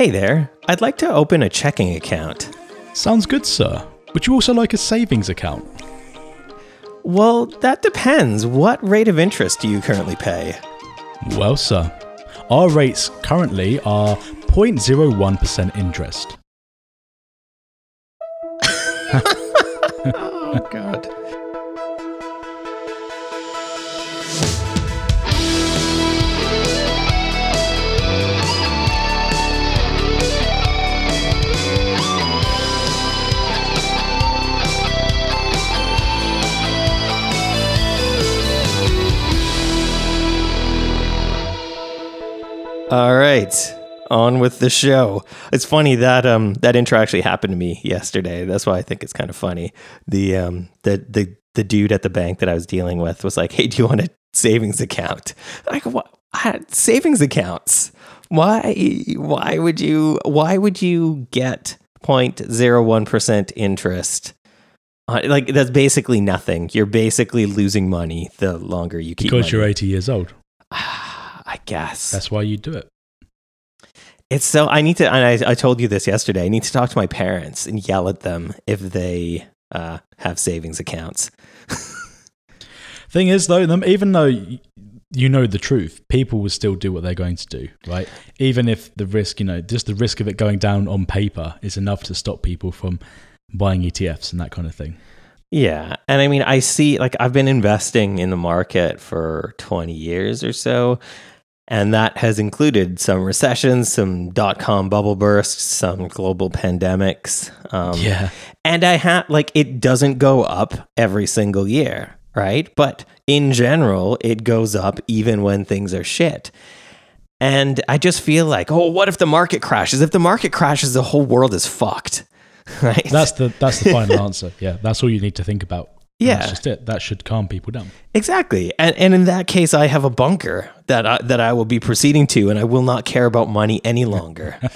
Hey there, I'd like to open a checking account. Sounds good, sir. Would you also like a savings account? Well, that depends. What rate of interest do you currently pay? Well, sir, our rates currently are 0.01% interest. oh, God. All right, on with the show. It's funny that um that intro actually happened to me yesterday. That's why I think it's kind of funny. The um the the the dude at the bank that I was dealing with was like, "Hey, do you want a savings account?" Like, what savings accounts? Why why would you why would you get 0.01% interest? Uh, like that's basically nothing. You're basically losing money the longer you keep Because money. you're 80 years old. I guess. That's why you do it. It's so I need to. And I, I told you this yesterday. I need to talk to my parents and yell at them if they uh, have savings accounts. Thing is, though, them even though you know the truth, people will still do what they're going to do, right? Even if the risk, you know, just the risk of it going down on paper is enough to stop people from buying ETFs and that kind of thing. Yeah, and I mean, I see. Like, I've been investing in the market for twenty years or so, and that has included some recessions, some dot com bubble bursts, some global pandemics. Um, yeah. And I have like it doesn't go up every single year, right? But in general, it goes up even when things are shit. And I just feel like, oh, what if the market crashes? If the market crashes, the whole world is fucked. Right? That's the that's the final answer. Yeah, that's all you need to think about. And Yeah. that's just it. That should calm people down. exactly. And and in that case, I have a bunker that I, that I will be proceeding to, and I will not care about money any longer.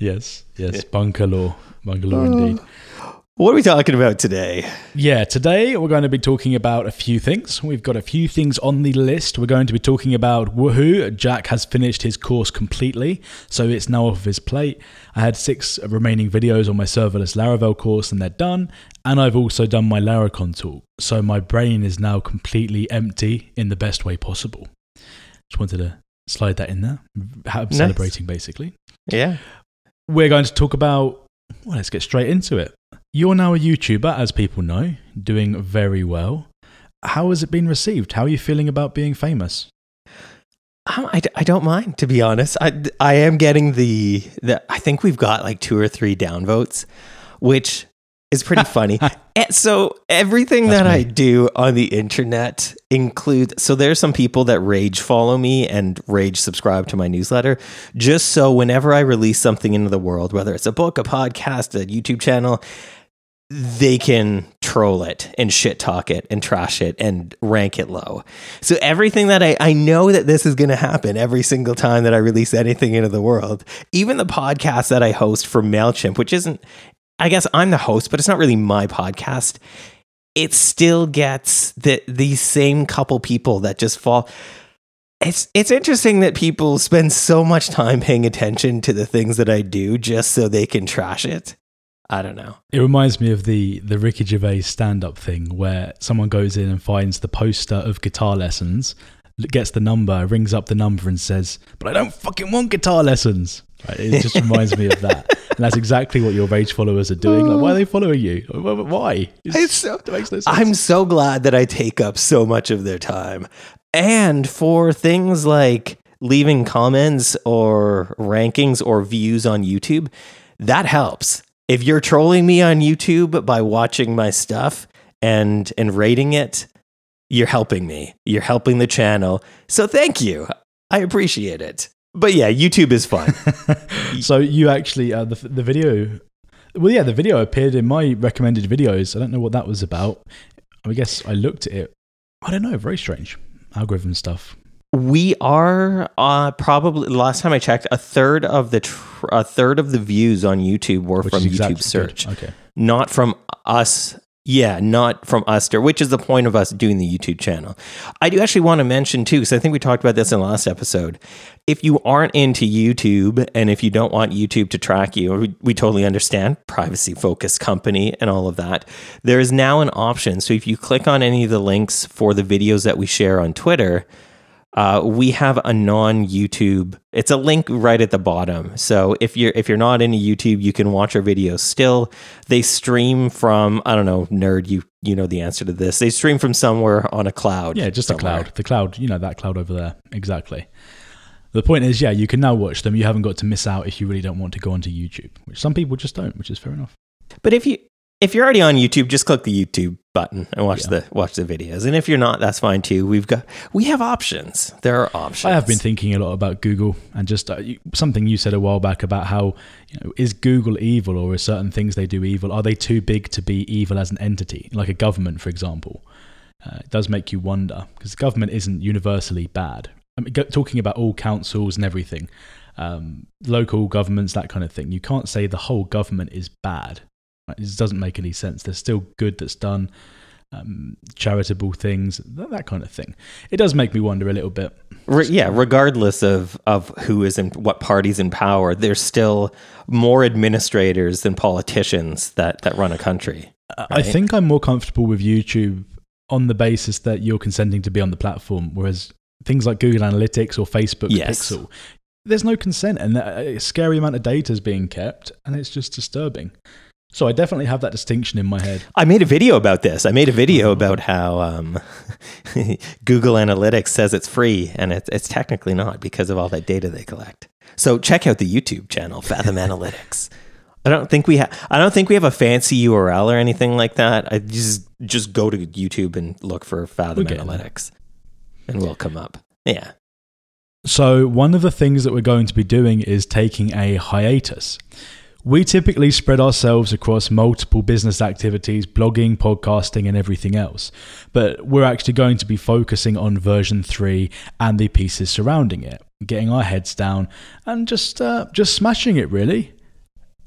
Yes, yes, bunker law, bunker law indeed. Oh. What are we talking about today? Yeah, today we're going to be talking about a few things. We've got a few things on the list. We're going to be talking about woohoo, Jack has finished his course completely, so it's now off of his plate. I had six remaining videos on my serverless Laravel course, and they're done. And I've also done my Laracon talk, so my brain is now completely empty in the best way possible. Just wanted to slide that in there. I'm Nice. celebrating basically. Yeah. We're going to talk about. Well, let's get straight into it. You're now a YouTuber, as people know, doing very well. How has it been received? How are you feeling about being famous? Um, I, I, I don't mind to be honest. I, I am getting the the I think we've got like two or three downvotes, which is pretty funny. And so everything That's that I do on the internet includes so there's some people that rage follow me and rage subscribe to my newsletter just so whenever I release something into the world, whether it's a book, a podcast, a YouTube channel, they can troll it and shit talk it and trash it and rank it low. So everything that I I know that this is going to happen every single time that I release anything into the world. Even the podcast that I host for Mailchimp, which isn't I guess I'm the host, but it's not really my podcast. It still gets the these same couple people that just fall it's it's interesting that people spend so much time paying attention to the things that I do just so they can trash it. I don't know. It reminds me of the the Ricky Gervais stand up thing where someone goes in and finds the poster of guitar lessons, gets the number, rings up the number, and says, "But I don't fucking want guitar lessons." Right? It just reminds me of that, and that's exactly what your rage followers are doing. Like, why are they following you? Why? It's so- it makes no sense. I'm so glad that I take up so much of their time. And for things like leaving comments or rankings or views on YouTube, that helps. If you're trolling me on YouTube by watching my stuff and and rating it, you're helping me. You're helping the channel. So thank you. I appreciate it. But yeah, YouTube is fun. so you actually uh, the the video. Well, yeah, the video appeared in my recommended videos. I don't know what that was about. I guess I looked at it. I don't know. Very strange algorithm stuff. We are uh, probably last time I checked, a third of the tr- a third of the views on YouTube were Which from is YouTube exactly search, good. Okay. not from us Yeah, not from us, which is the point of us doing the YouTube channel. I do actually want to mention too, because I think we talked about this in the last episode. If you aren't into YouTube and if you don't want YouTube to track you, we, we totally understand privacy focused company and all of that. There is now an option. So if you click on any of the links for the videos that we share on Twitter, uh, we have a non-YouTube. It's a link right at the bottom. So if you're if you're not into YouTube, you can watch our videos. Still, they stream from I don't know, nerd. You you know the answer to this. They stream from somewhere on a cloud. Yeah, just somewhere. a cloud. The cloud. You know that cloud over there. Exactly. The point is, yeah, you can now watch them. You haven't got to miss out if you really don't want to go onto YouTube, which some people just don't, which is fair enough. But if you if you're already on YouTube, just click the YouTube button and watch yeah. the watch the videos. And if you're not, that's fine too. We've got we have options. There are options. I have been thinking a lot about Google and just uh, something you said a while back about how you know is Google evil or are certain things they do evil? Are they too big to be evil as an entity, like a government, for example? Uh, it does make you wonder because government isn't universally bad. I mean, talking about all councils and everything, um, local governments, that kind of thing. You can't say the whole government is bad it doesn't make any sense. There's still good that's done, um, charitable things, that, that, kind of thing. It does make me wonder a little bit. Re- yeah, regardless of of who is in what party's in power, there's still more administrators than politicians that that run a country. Right? I think I'm more comfortable with YouTube on the basis that you're consenting to be on the platform, whereas things like Google Analytics or Facebook yes. Pixel, there's no consent, and a scary amount of data is being kept, and it's just disturbing. So I definitely have that distinction in my head. I made a video about this. I made a video about how um, Google Analytics says it's free, and it's, it's technically not because of all that data they collect. So check out the YouTube channel, Fathom Analytics. I don't think we have. I don't think we have a fancy URL or anything like that. I just just go to YouTube and look for Fathom we'll Analytics, and we'll come up. Yeah. So one of the things that we're going to be doing is taking a hiatus. We typically spread ourselves across multiple business activities, blogging, podcasting, and everything else. But we're actually going to be focusing on version 3 and the pieces surrounding it, getting our heads down and just uh, just smashing it really.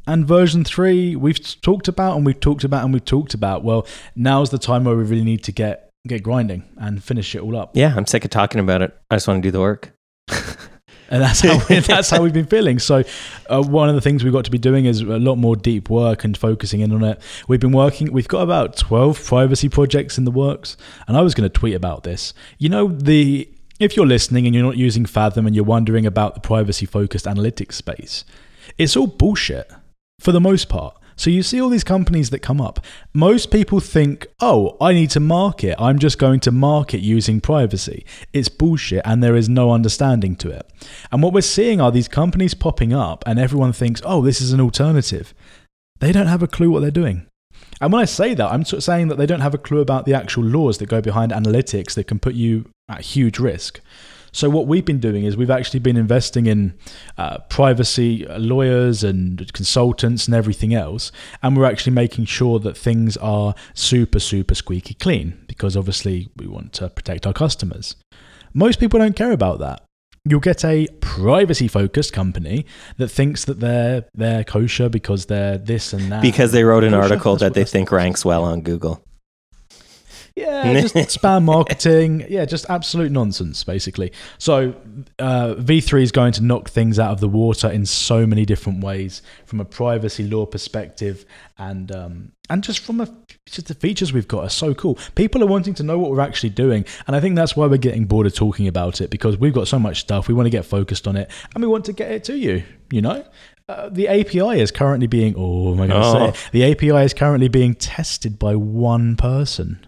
And version 3 we've talked about and we've talked about and we've talked about. Well, now's the time where we really need to get get grinding and finish it all up. Yeah, I'm sick of talking about it. I just want to do the work. And that's how we, that's how we've been feeling. So, uh, one of the things we've got to be doing is a lot more deep work and focusing in on it. We've been working. We've got about twelve privacy projects in the works, and I was going to tweet about this. You know, the if you're listening and you're not using Fathom and you're wondering about the privacy focused analytics space, it's all bullshit for the most part. So you see all these companies that come up. Most people think, oh, I need to market. I'm just going to market using privacy. It's bullshit and there is no understanding to it. And what we're seeing are these companies popping up and everyone thinks, oh, this is an alternative. They don't have a clue what they're doing. And when I say that, I'm saying that they don't have a clue about the actual laws that go behind analytics that can put you at huge risk. So what we've been doing is we've actually been investing in uh, privacy lawyers and consultants and everything else, and we're actually making sure that things are super super squeaky clean because obviously we want to protect our customers. Most people don't care about that. You'll get a privacy focused company that thinks that they're they're kosher because they're this and that. Because they wrote an kosher? article That's that they think ranks well on Google. Yeah, just spam marketing. Yeah, just absolute nonsense, basically. So, uh, V3 is going to knock things out of the water in so many different ways from a privacy law perspective and um, and just from a, just the features we've got are so cool. People are wanting to know what we're actually doing, and I think that's why we're getting bored of talking about it because we've got so much stuff. We want to get focused on it, and we want to get it to you. You know, uh, the API is currently being oh am I going to oh. say the API is currently being tested by one person.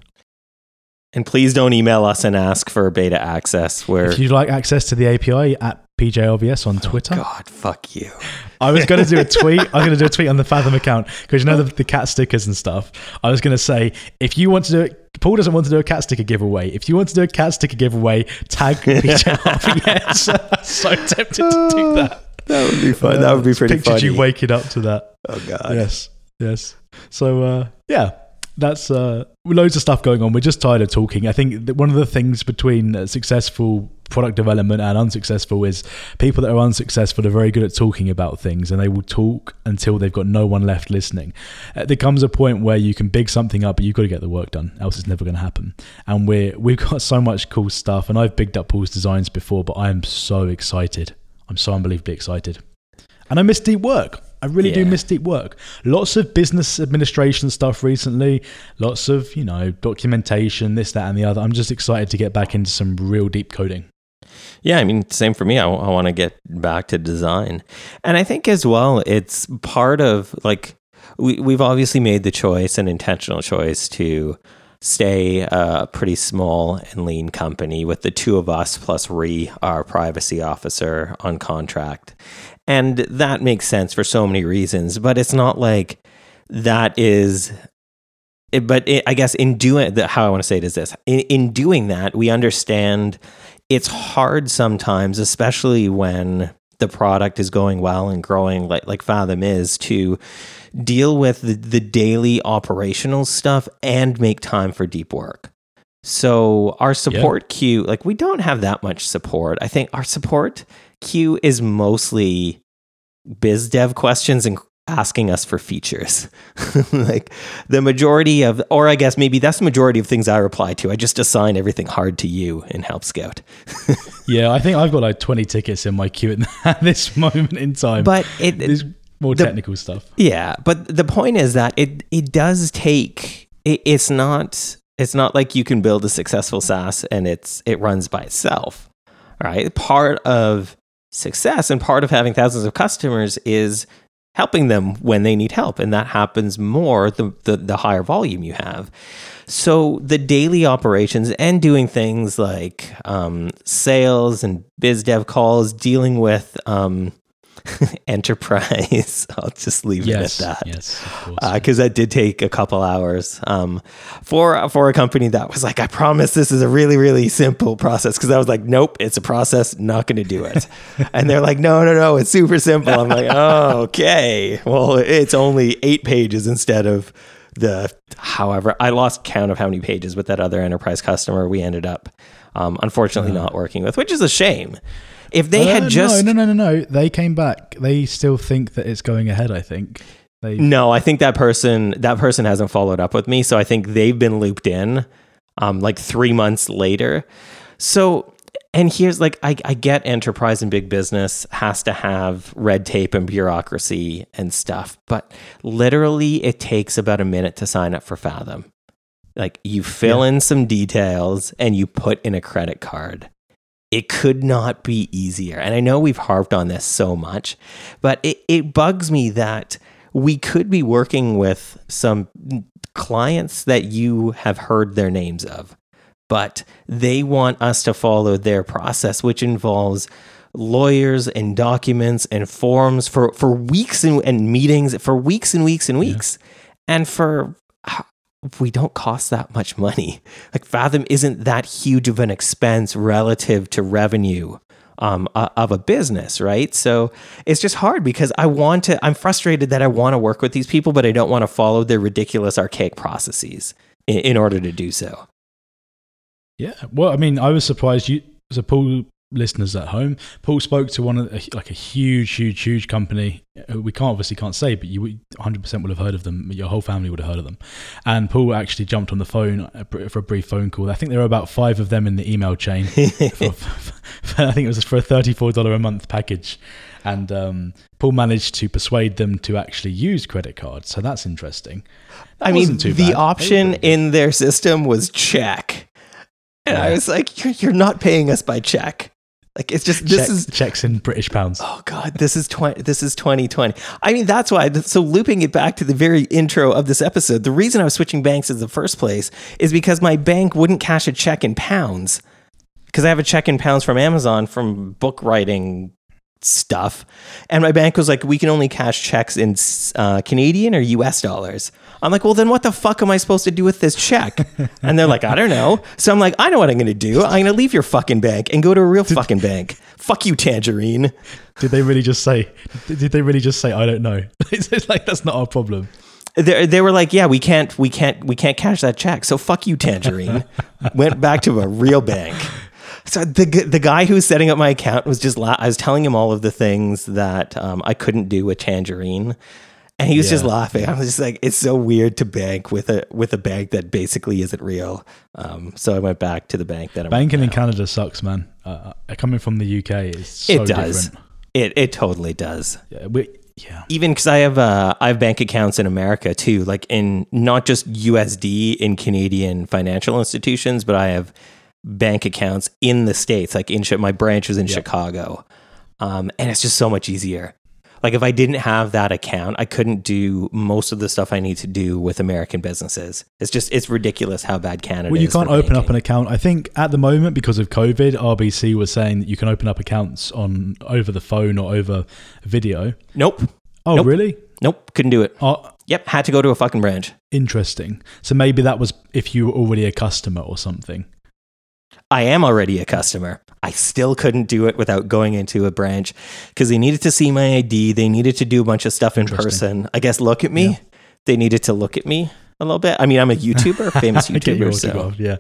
And please don't email us and ask for beta access. Where if you'd like access to the API at PJLVS on Twitter. Oh God, fuck you. I was going to do a tweet. I was going to do a tweet on the Fathom account because you know the, the, cat stickers and stuff. I was going to say if you want to do it, Paul doesn't want to do a cat sticker giveaway. If you want to do a cat sticker giveaway, tag PJLVS. so tempted to do that. That would be fun. Uh, that would be pretty pictured funny. you waking up to that. Oh God. Yes. Yes. So uh, yeah, that's uh, loads of stuff going on. We're just tired of talking. I think one of the things between uh, successful product development and unsuccessful is people that are unsuccessful are very good at talking about things and they will talk until they've got no one left listening. Uh, there comes a point where you can big something up, but you've got to get the work done, else it's never going to happen. And we're we've got so much cool stuff, and I've bigged up Paul's designs before, but I am so excited. I'm so unbelievably excited, and I miss deep work. I really yeah. do miss deep work. Lots of business administration stuff recently, lots of, you know, documentation, this, that, and the other. I'm just excited to get back into some real deep coding. Yeah, I mean, same for me. I, I want to get back to design. And I think as well, it's part of like, we, we've obviously made the choice, an intentional choice to stay a pretty small and lean company with the two of us plus Ree, our privacy officer, on contract. And that makes sense for so many reasons, but it's not like that is eh, but it, I guess in doing the, how I want to say it is this in, in doing that, we understand it's hard sometimes, especially when the product is going well and growing like like Fathom is to deal with the, the daily operational stuff and make time for deep work. So our support yeah. queue, like we don't have that much support. I think our support queue is mostly biz dev questions and asking us for features. like the majority of, or I guess maybe that's the majority of things I reply to. I just assign everything hard to you in Help Scout. yeah, I think I've got like 20 tickets in my queue at this moment in time. But it, there's more the, technical stuff. Yeah, but the point is that it it does take. It, it's not. It's not like you can build a successful SaaS and it's it runs by itself. All right, part of success and part of having thousands of customers is helping them when they need help. And that happens more the, the, the, higher volume you have. So the daily operations and doing things like um, sales and biz dev calls, dealing with um, enterprise. I'll just leave yes, it at that. Yes, because uh, that did take a couple hours um, for for a company that was like, I promise this is a really really simple process. Because I was like, Nope, it's a process, not going to do it. and they're like, No, no, no, it's super simple. I'm like, Oh, okay. Well, it's only eight pages instead of the however I lost count of how many pages with that other enterprise customer we ended up um, unfortunately uh, not working with, which is a shame. If they uh, had just no, no, no, no, no, they came back. They still think that it's going ahead. I think. They... No, I think that person that person hasn't followed up with me, so I think they've been looped in, um, like three months later. So, and here's like I, I get enterprise and big business has to have red tape and bureaucracy and stuff, but literally it takes about a minute to sign up for Fathom. Like you fill yeah. in some details and you put in a credit card it could not be easier. And I know we've harped on this so much, but it, it bugs me that we could be working with some clients that you have heard their names of, but they want us to follow their process, which involves lawyers and documents and forms for, for weeks and, and meetings for weeks and weeks and weeks. Yeah. And for we don't cost that much money. Like Fathom isn't that huge of an expense relative to revenue um, of a business, right? So it's just hard because I want to. I'm frustrated that I want to work with these people, but I don't want to follow their ridiculous, archaic processes in, in order to do so. Yeah, well, I mean, I was surprised. You so listeners at home. Paul spoke to one of like a huge, huge, huge company. We can't obviously can't say, but you 100% would have heard of them. Your whole family would have heard of them. And Paul actually jumped on the phone for a brief phone call. I think there were about five of them in the email chain. for, for, I think it was for a $34 a month package. And um, Paul managed to persuade them to actually use credit cards. So that's interesting. That I mean, the bad. option in their system was check. And yeah. I was like, you're, you're not paying us by check. Like it's just this Check, is checks in British pounds. Oh god, this is twenty. This is twenty twenty. I mean, that's why. So looping it back to the very intro of this episode, the reason I was switching banks in the first place is because my bank wouldn't cash a check in pounds because I have a check in pounds from Amazon from book writing stuff, and my bank was like, we can only cash checks in uh, Canadian or U.S. dollars. I'm like, well, then what the fuck am I supposed to do with this check? And they're like, I don't know. So I'm like, I know what I'm going to do. I'm going to leave your fucking bank and go to a real did, fucking bank. Fuck you, Tangerine. Did they really just say, did they really just say, I don't know? it's like, that's not our problem. They, they were like, yeah, we can't, we can't, we can't cash that check. So fuck you, Tangerine. Went back to a real bank. so the the guy who was setting up my account was just la- I was telling him all of the things that um, I couldn't do with Tangerine, and he was just laughing. I was just like, it's so weird to bank with a with a bank that basically isn't real. Um, so I went back to the bank that I'm Banking in. Canada sucks, man. Uh, uh, coming from the UK, it's so It does. different. It it totally does. Yeah, we, yeah. Even because I have uh, I have bank accounts in America too, like in not just USD in Canadian financial institutions, but I have bank accounts in the states, like in my branch is in Yep. Chicago, um, and it's just so much easier. Like if I didn't have that account, I couldn't do most of the stuff I need to do with American businesses. It's just it's ridiculous how bad Canada. Is. Well, you can't open up an account. I think at the moment, because of COVID, RBC was saying that you can open up accounts on over the phone or over video. Nope, Oh, Nope. really? nope, couldn't do it. Oh, Yep, had to go to a fucking branch. interesting. So maybe that was if you were already a customer or something. I am already a customer. I still couldn't do it without going into a branch because they needed to see my ID. They needed to do a bunch of stuff in person. I guess look at me. Yeah. They needed to look at me a little bit. I mean, I'm a YouTuber, famous I get your YouTuber. So, autograph, yeah.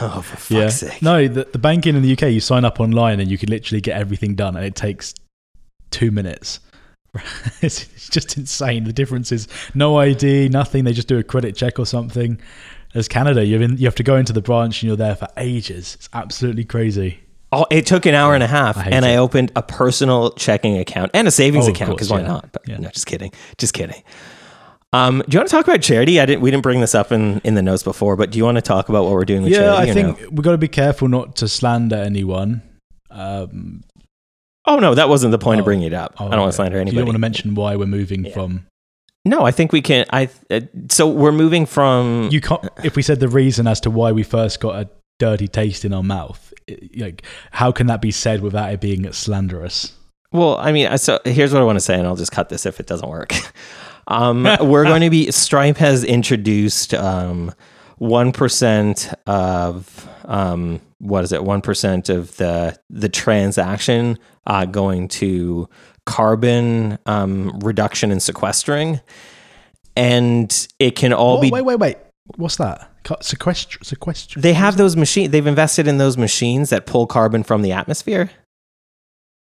oh, for fuck's yeah. sake. No, the, the banking in the UK, you sign up online and you can literally get everything done, and it takes two minutes. it's, it's just insane. The difference is no ID, nothing. They just do a credit check or something. As Canada, you're in, you have to go into the branch and you're there for ages. It's absolutely crazy. Oh, it took an hour and a half, I and I opened a personal checking account and a savings Oh, account because why yeah. not? But Yeah. no, just kidding, just kidding. Um, do you want to talk about charity? I didn't. We didn't bring this up in, in the notes before, but do you want to talk about what we're doing with Yeah, charity? I think no? we've got to be careful not to slander anyone. Um, Oh no, that wasn't the point of Oh. bringing it up. oh, I don't want to slander You anybody. don't want to mention why we're moving Yeah. from. No, I think we can. I uh, so we're moving from. You can't. If we said the reason as to why we first got a dirty taste in our mouth, it- like how can that be said without it being slanderous? well, I mean, I- so here's what I want to say, and I'll just cut this if it doesn't work. Um, we're going to be. Stripe has introduced um one percent of um what is it? One percent of the the transaction uh, going to carbon um, reduction and sequestering, and it can all What- be wait, wait, wait. What's that? Sequestr. Sequestr. They have those machines. They've invested in those machines that pull carbon from the atmosphere.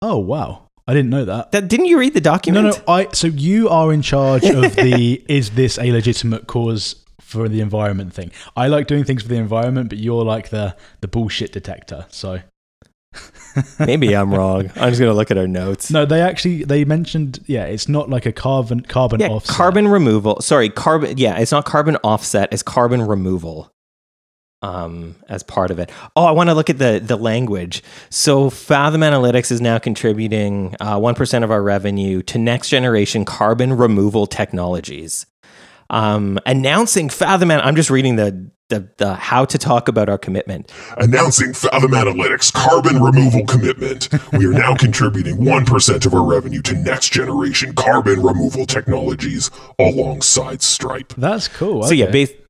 Oh wow! I didn't know that. That didn't you read the document? No, no. I. So you are in charge of the. is this a legitimate cause for the environment thing? I like doing things for the environment, but you're like the the bullshit detector. So Maybe I'm wrong. I'm just gonna look at our notes. no, they actually they mentioned yeah, it's not like a carbon carbon yeah, offset. carbon removal. Sorry, carbon. Yeah, it's not carbon offset. It's carbon removal. Um, as part of it. Oh, I want to look at the the language. So Fathom Analytics is now contributing uh, one of our revenue to next generation carbon removal technologies. Um, announcing Fathom. I'm just reading the, the the how to talk about our commitment. Announcing Fathom Analytics carbon removal commitment. We are now contributing 1% of our revenue to next generation carbon removal technologies alongside Stripe. That's cool. So yeah, okay. bas-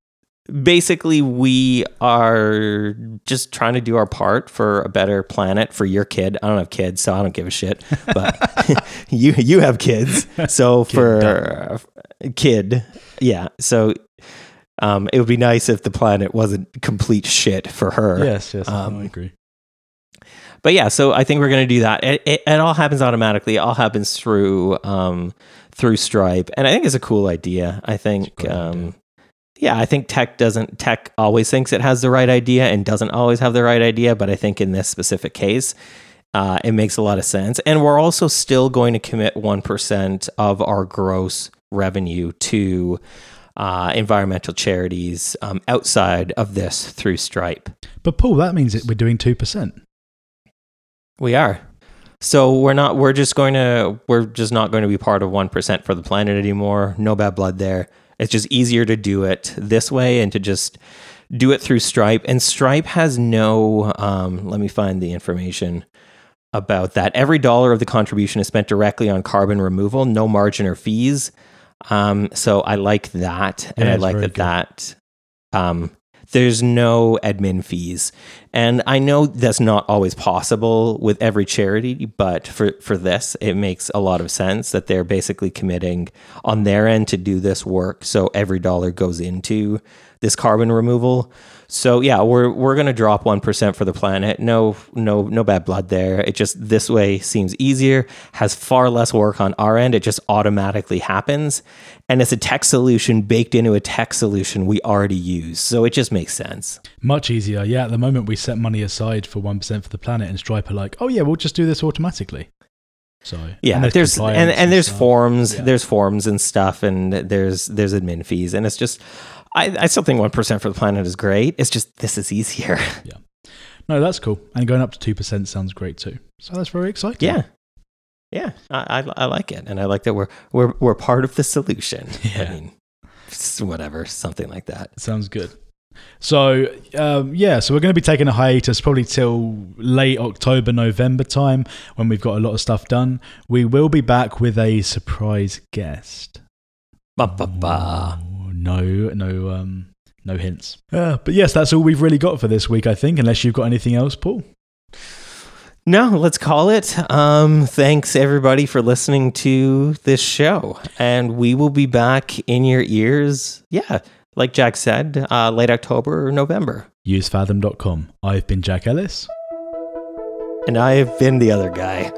basically we are just trying to do our part for a better planet for your kid. I don't have kids, so I don't give a shit. But you you have kids, so for kid, yeah. So um, it would be nice if the planet wasn't complete shit for her. yes, yes, um, I agree. But yeah, so I think we're going to do that. It, it, it all happens automatically. It all happens through um, through Stripe, and I think it's a cool idea. I think, um, idea. Yeah, I think tech doesn't tech always thinks it has the right idea and doesn't always have the right idea. But I think in this specific case, uh, it makes a lot of sense. And we're also still going to commit one percent of our gross revenue to uh, environmental charities um, outside of this through Stripe. But Paul, that means that we're doing two percent. We are. So we're not. We're just going to. We're just not going to be part of one percent for the planet anymore. No bad blood there. It's just easier to do it this way and to just do it through Stripe. And Stripe has no. Um, let me find the information about that. Every dollar of the contribution is spent directly on carbon removal, no margin or fees. Um, so I like that, and Yeah, I like that good. that um, there's no admin fees. And I know that's not always possible with every charity, but for, for this, it makes a lot of sense that they're basically committing on their end to do this work. So every dollar goes into this carbon removal. So yeah, we're we're gonna drop one percent for the planet. No no no bad blood there. It just this way seems easier, has far less work on our end. It just automatically happens, and it's a tech solution baked into a tech solution we already use. So it just makes sense. Much easier. Yeah, at the moment we set money aside for 1% for the planet and Stripe are like, "Oh yeah, we'll just do this automatically." So, Yeah, and there's and, compliance and there's stuff. forms, Yeah. there's forms and stuff, and there's there's admin fees, and it's just. I, I still think one percent for the planet is great. It's just this is easier. Yeah. No, that's cool. And going up to 2% sounds great too. So that's very exciting. Yeah, yeah, I, I, I like it, and I like that we're we're we're part of the solution. Yeah. I mean, whatever, something like that. Sounds good. So, um, yeah, so we're going to be taking a hiatus probably till late October, November time when we've got a lot of stuff done. We will be back with a surprise guest. Ba, ba, ba no no um, no hints. Uh, but yes, that's all we've really got for this week, I think. Unless you've got anything else, Paul. No, let's call it. Um, thanks everybody for listening to this show, and we will be back in your ears. Yeah, like Jack said, uh, late October or November. Use fathom.com. I've been Jack Ellis, and I have been the other guy.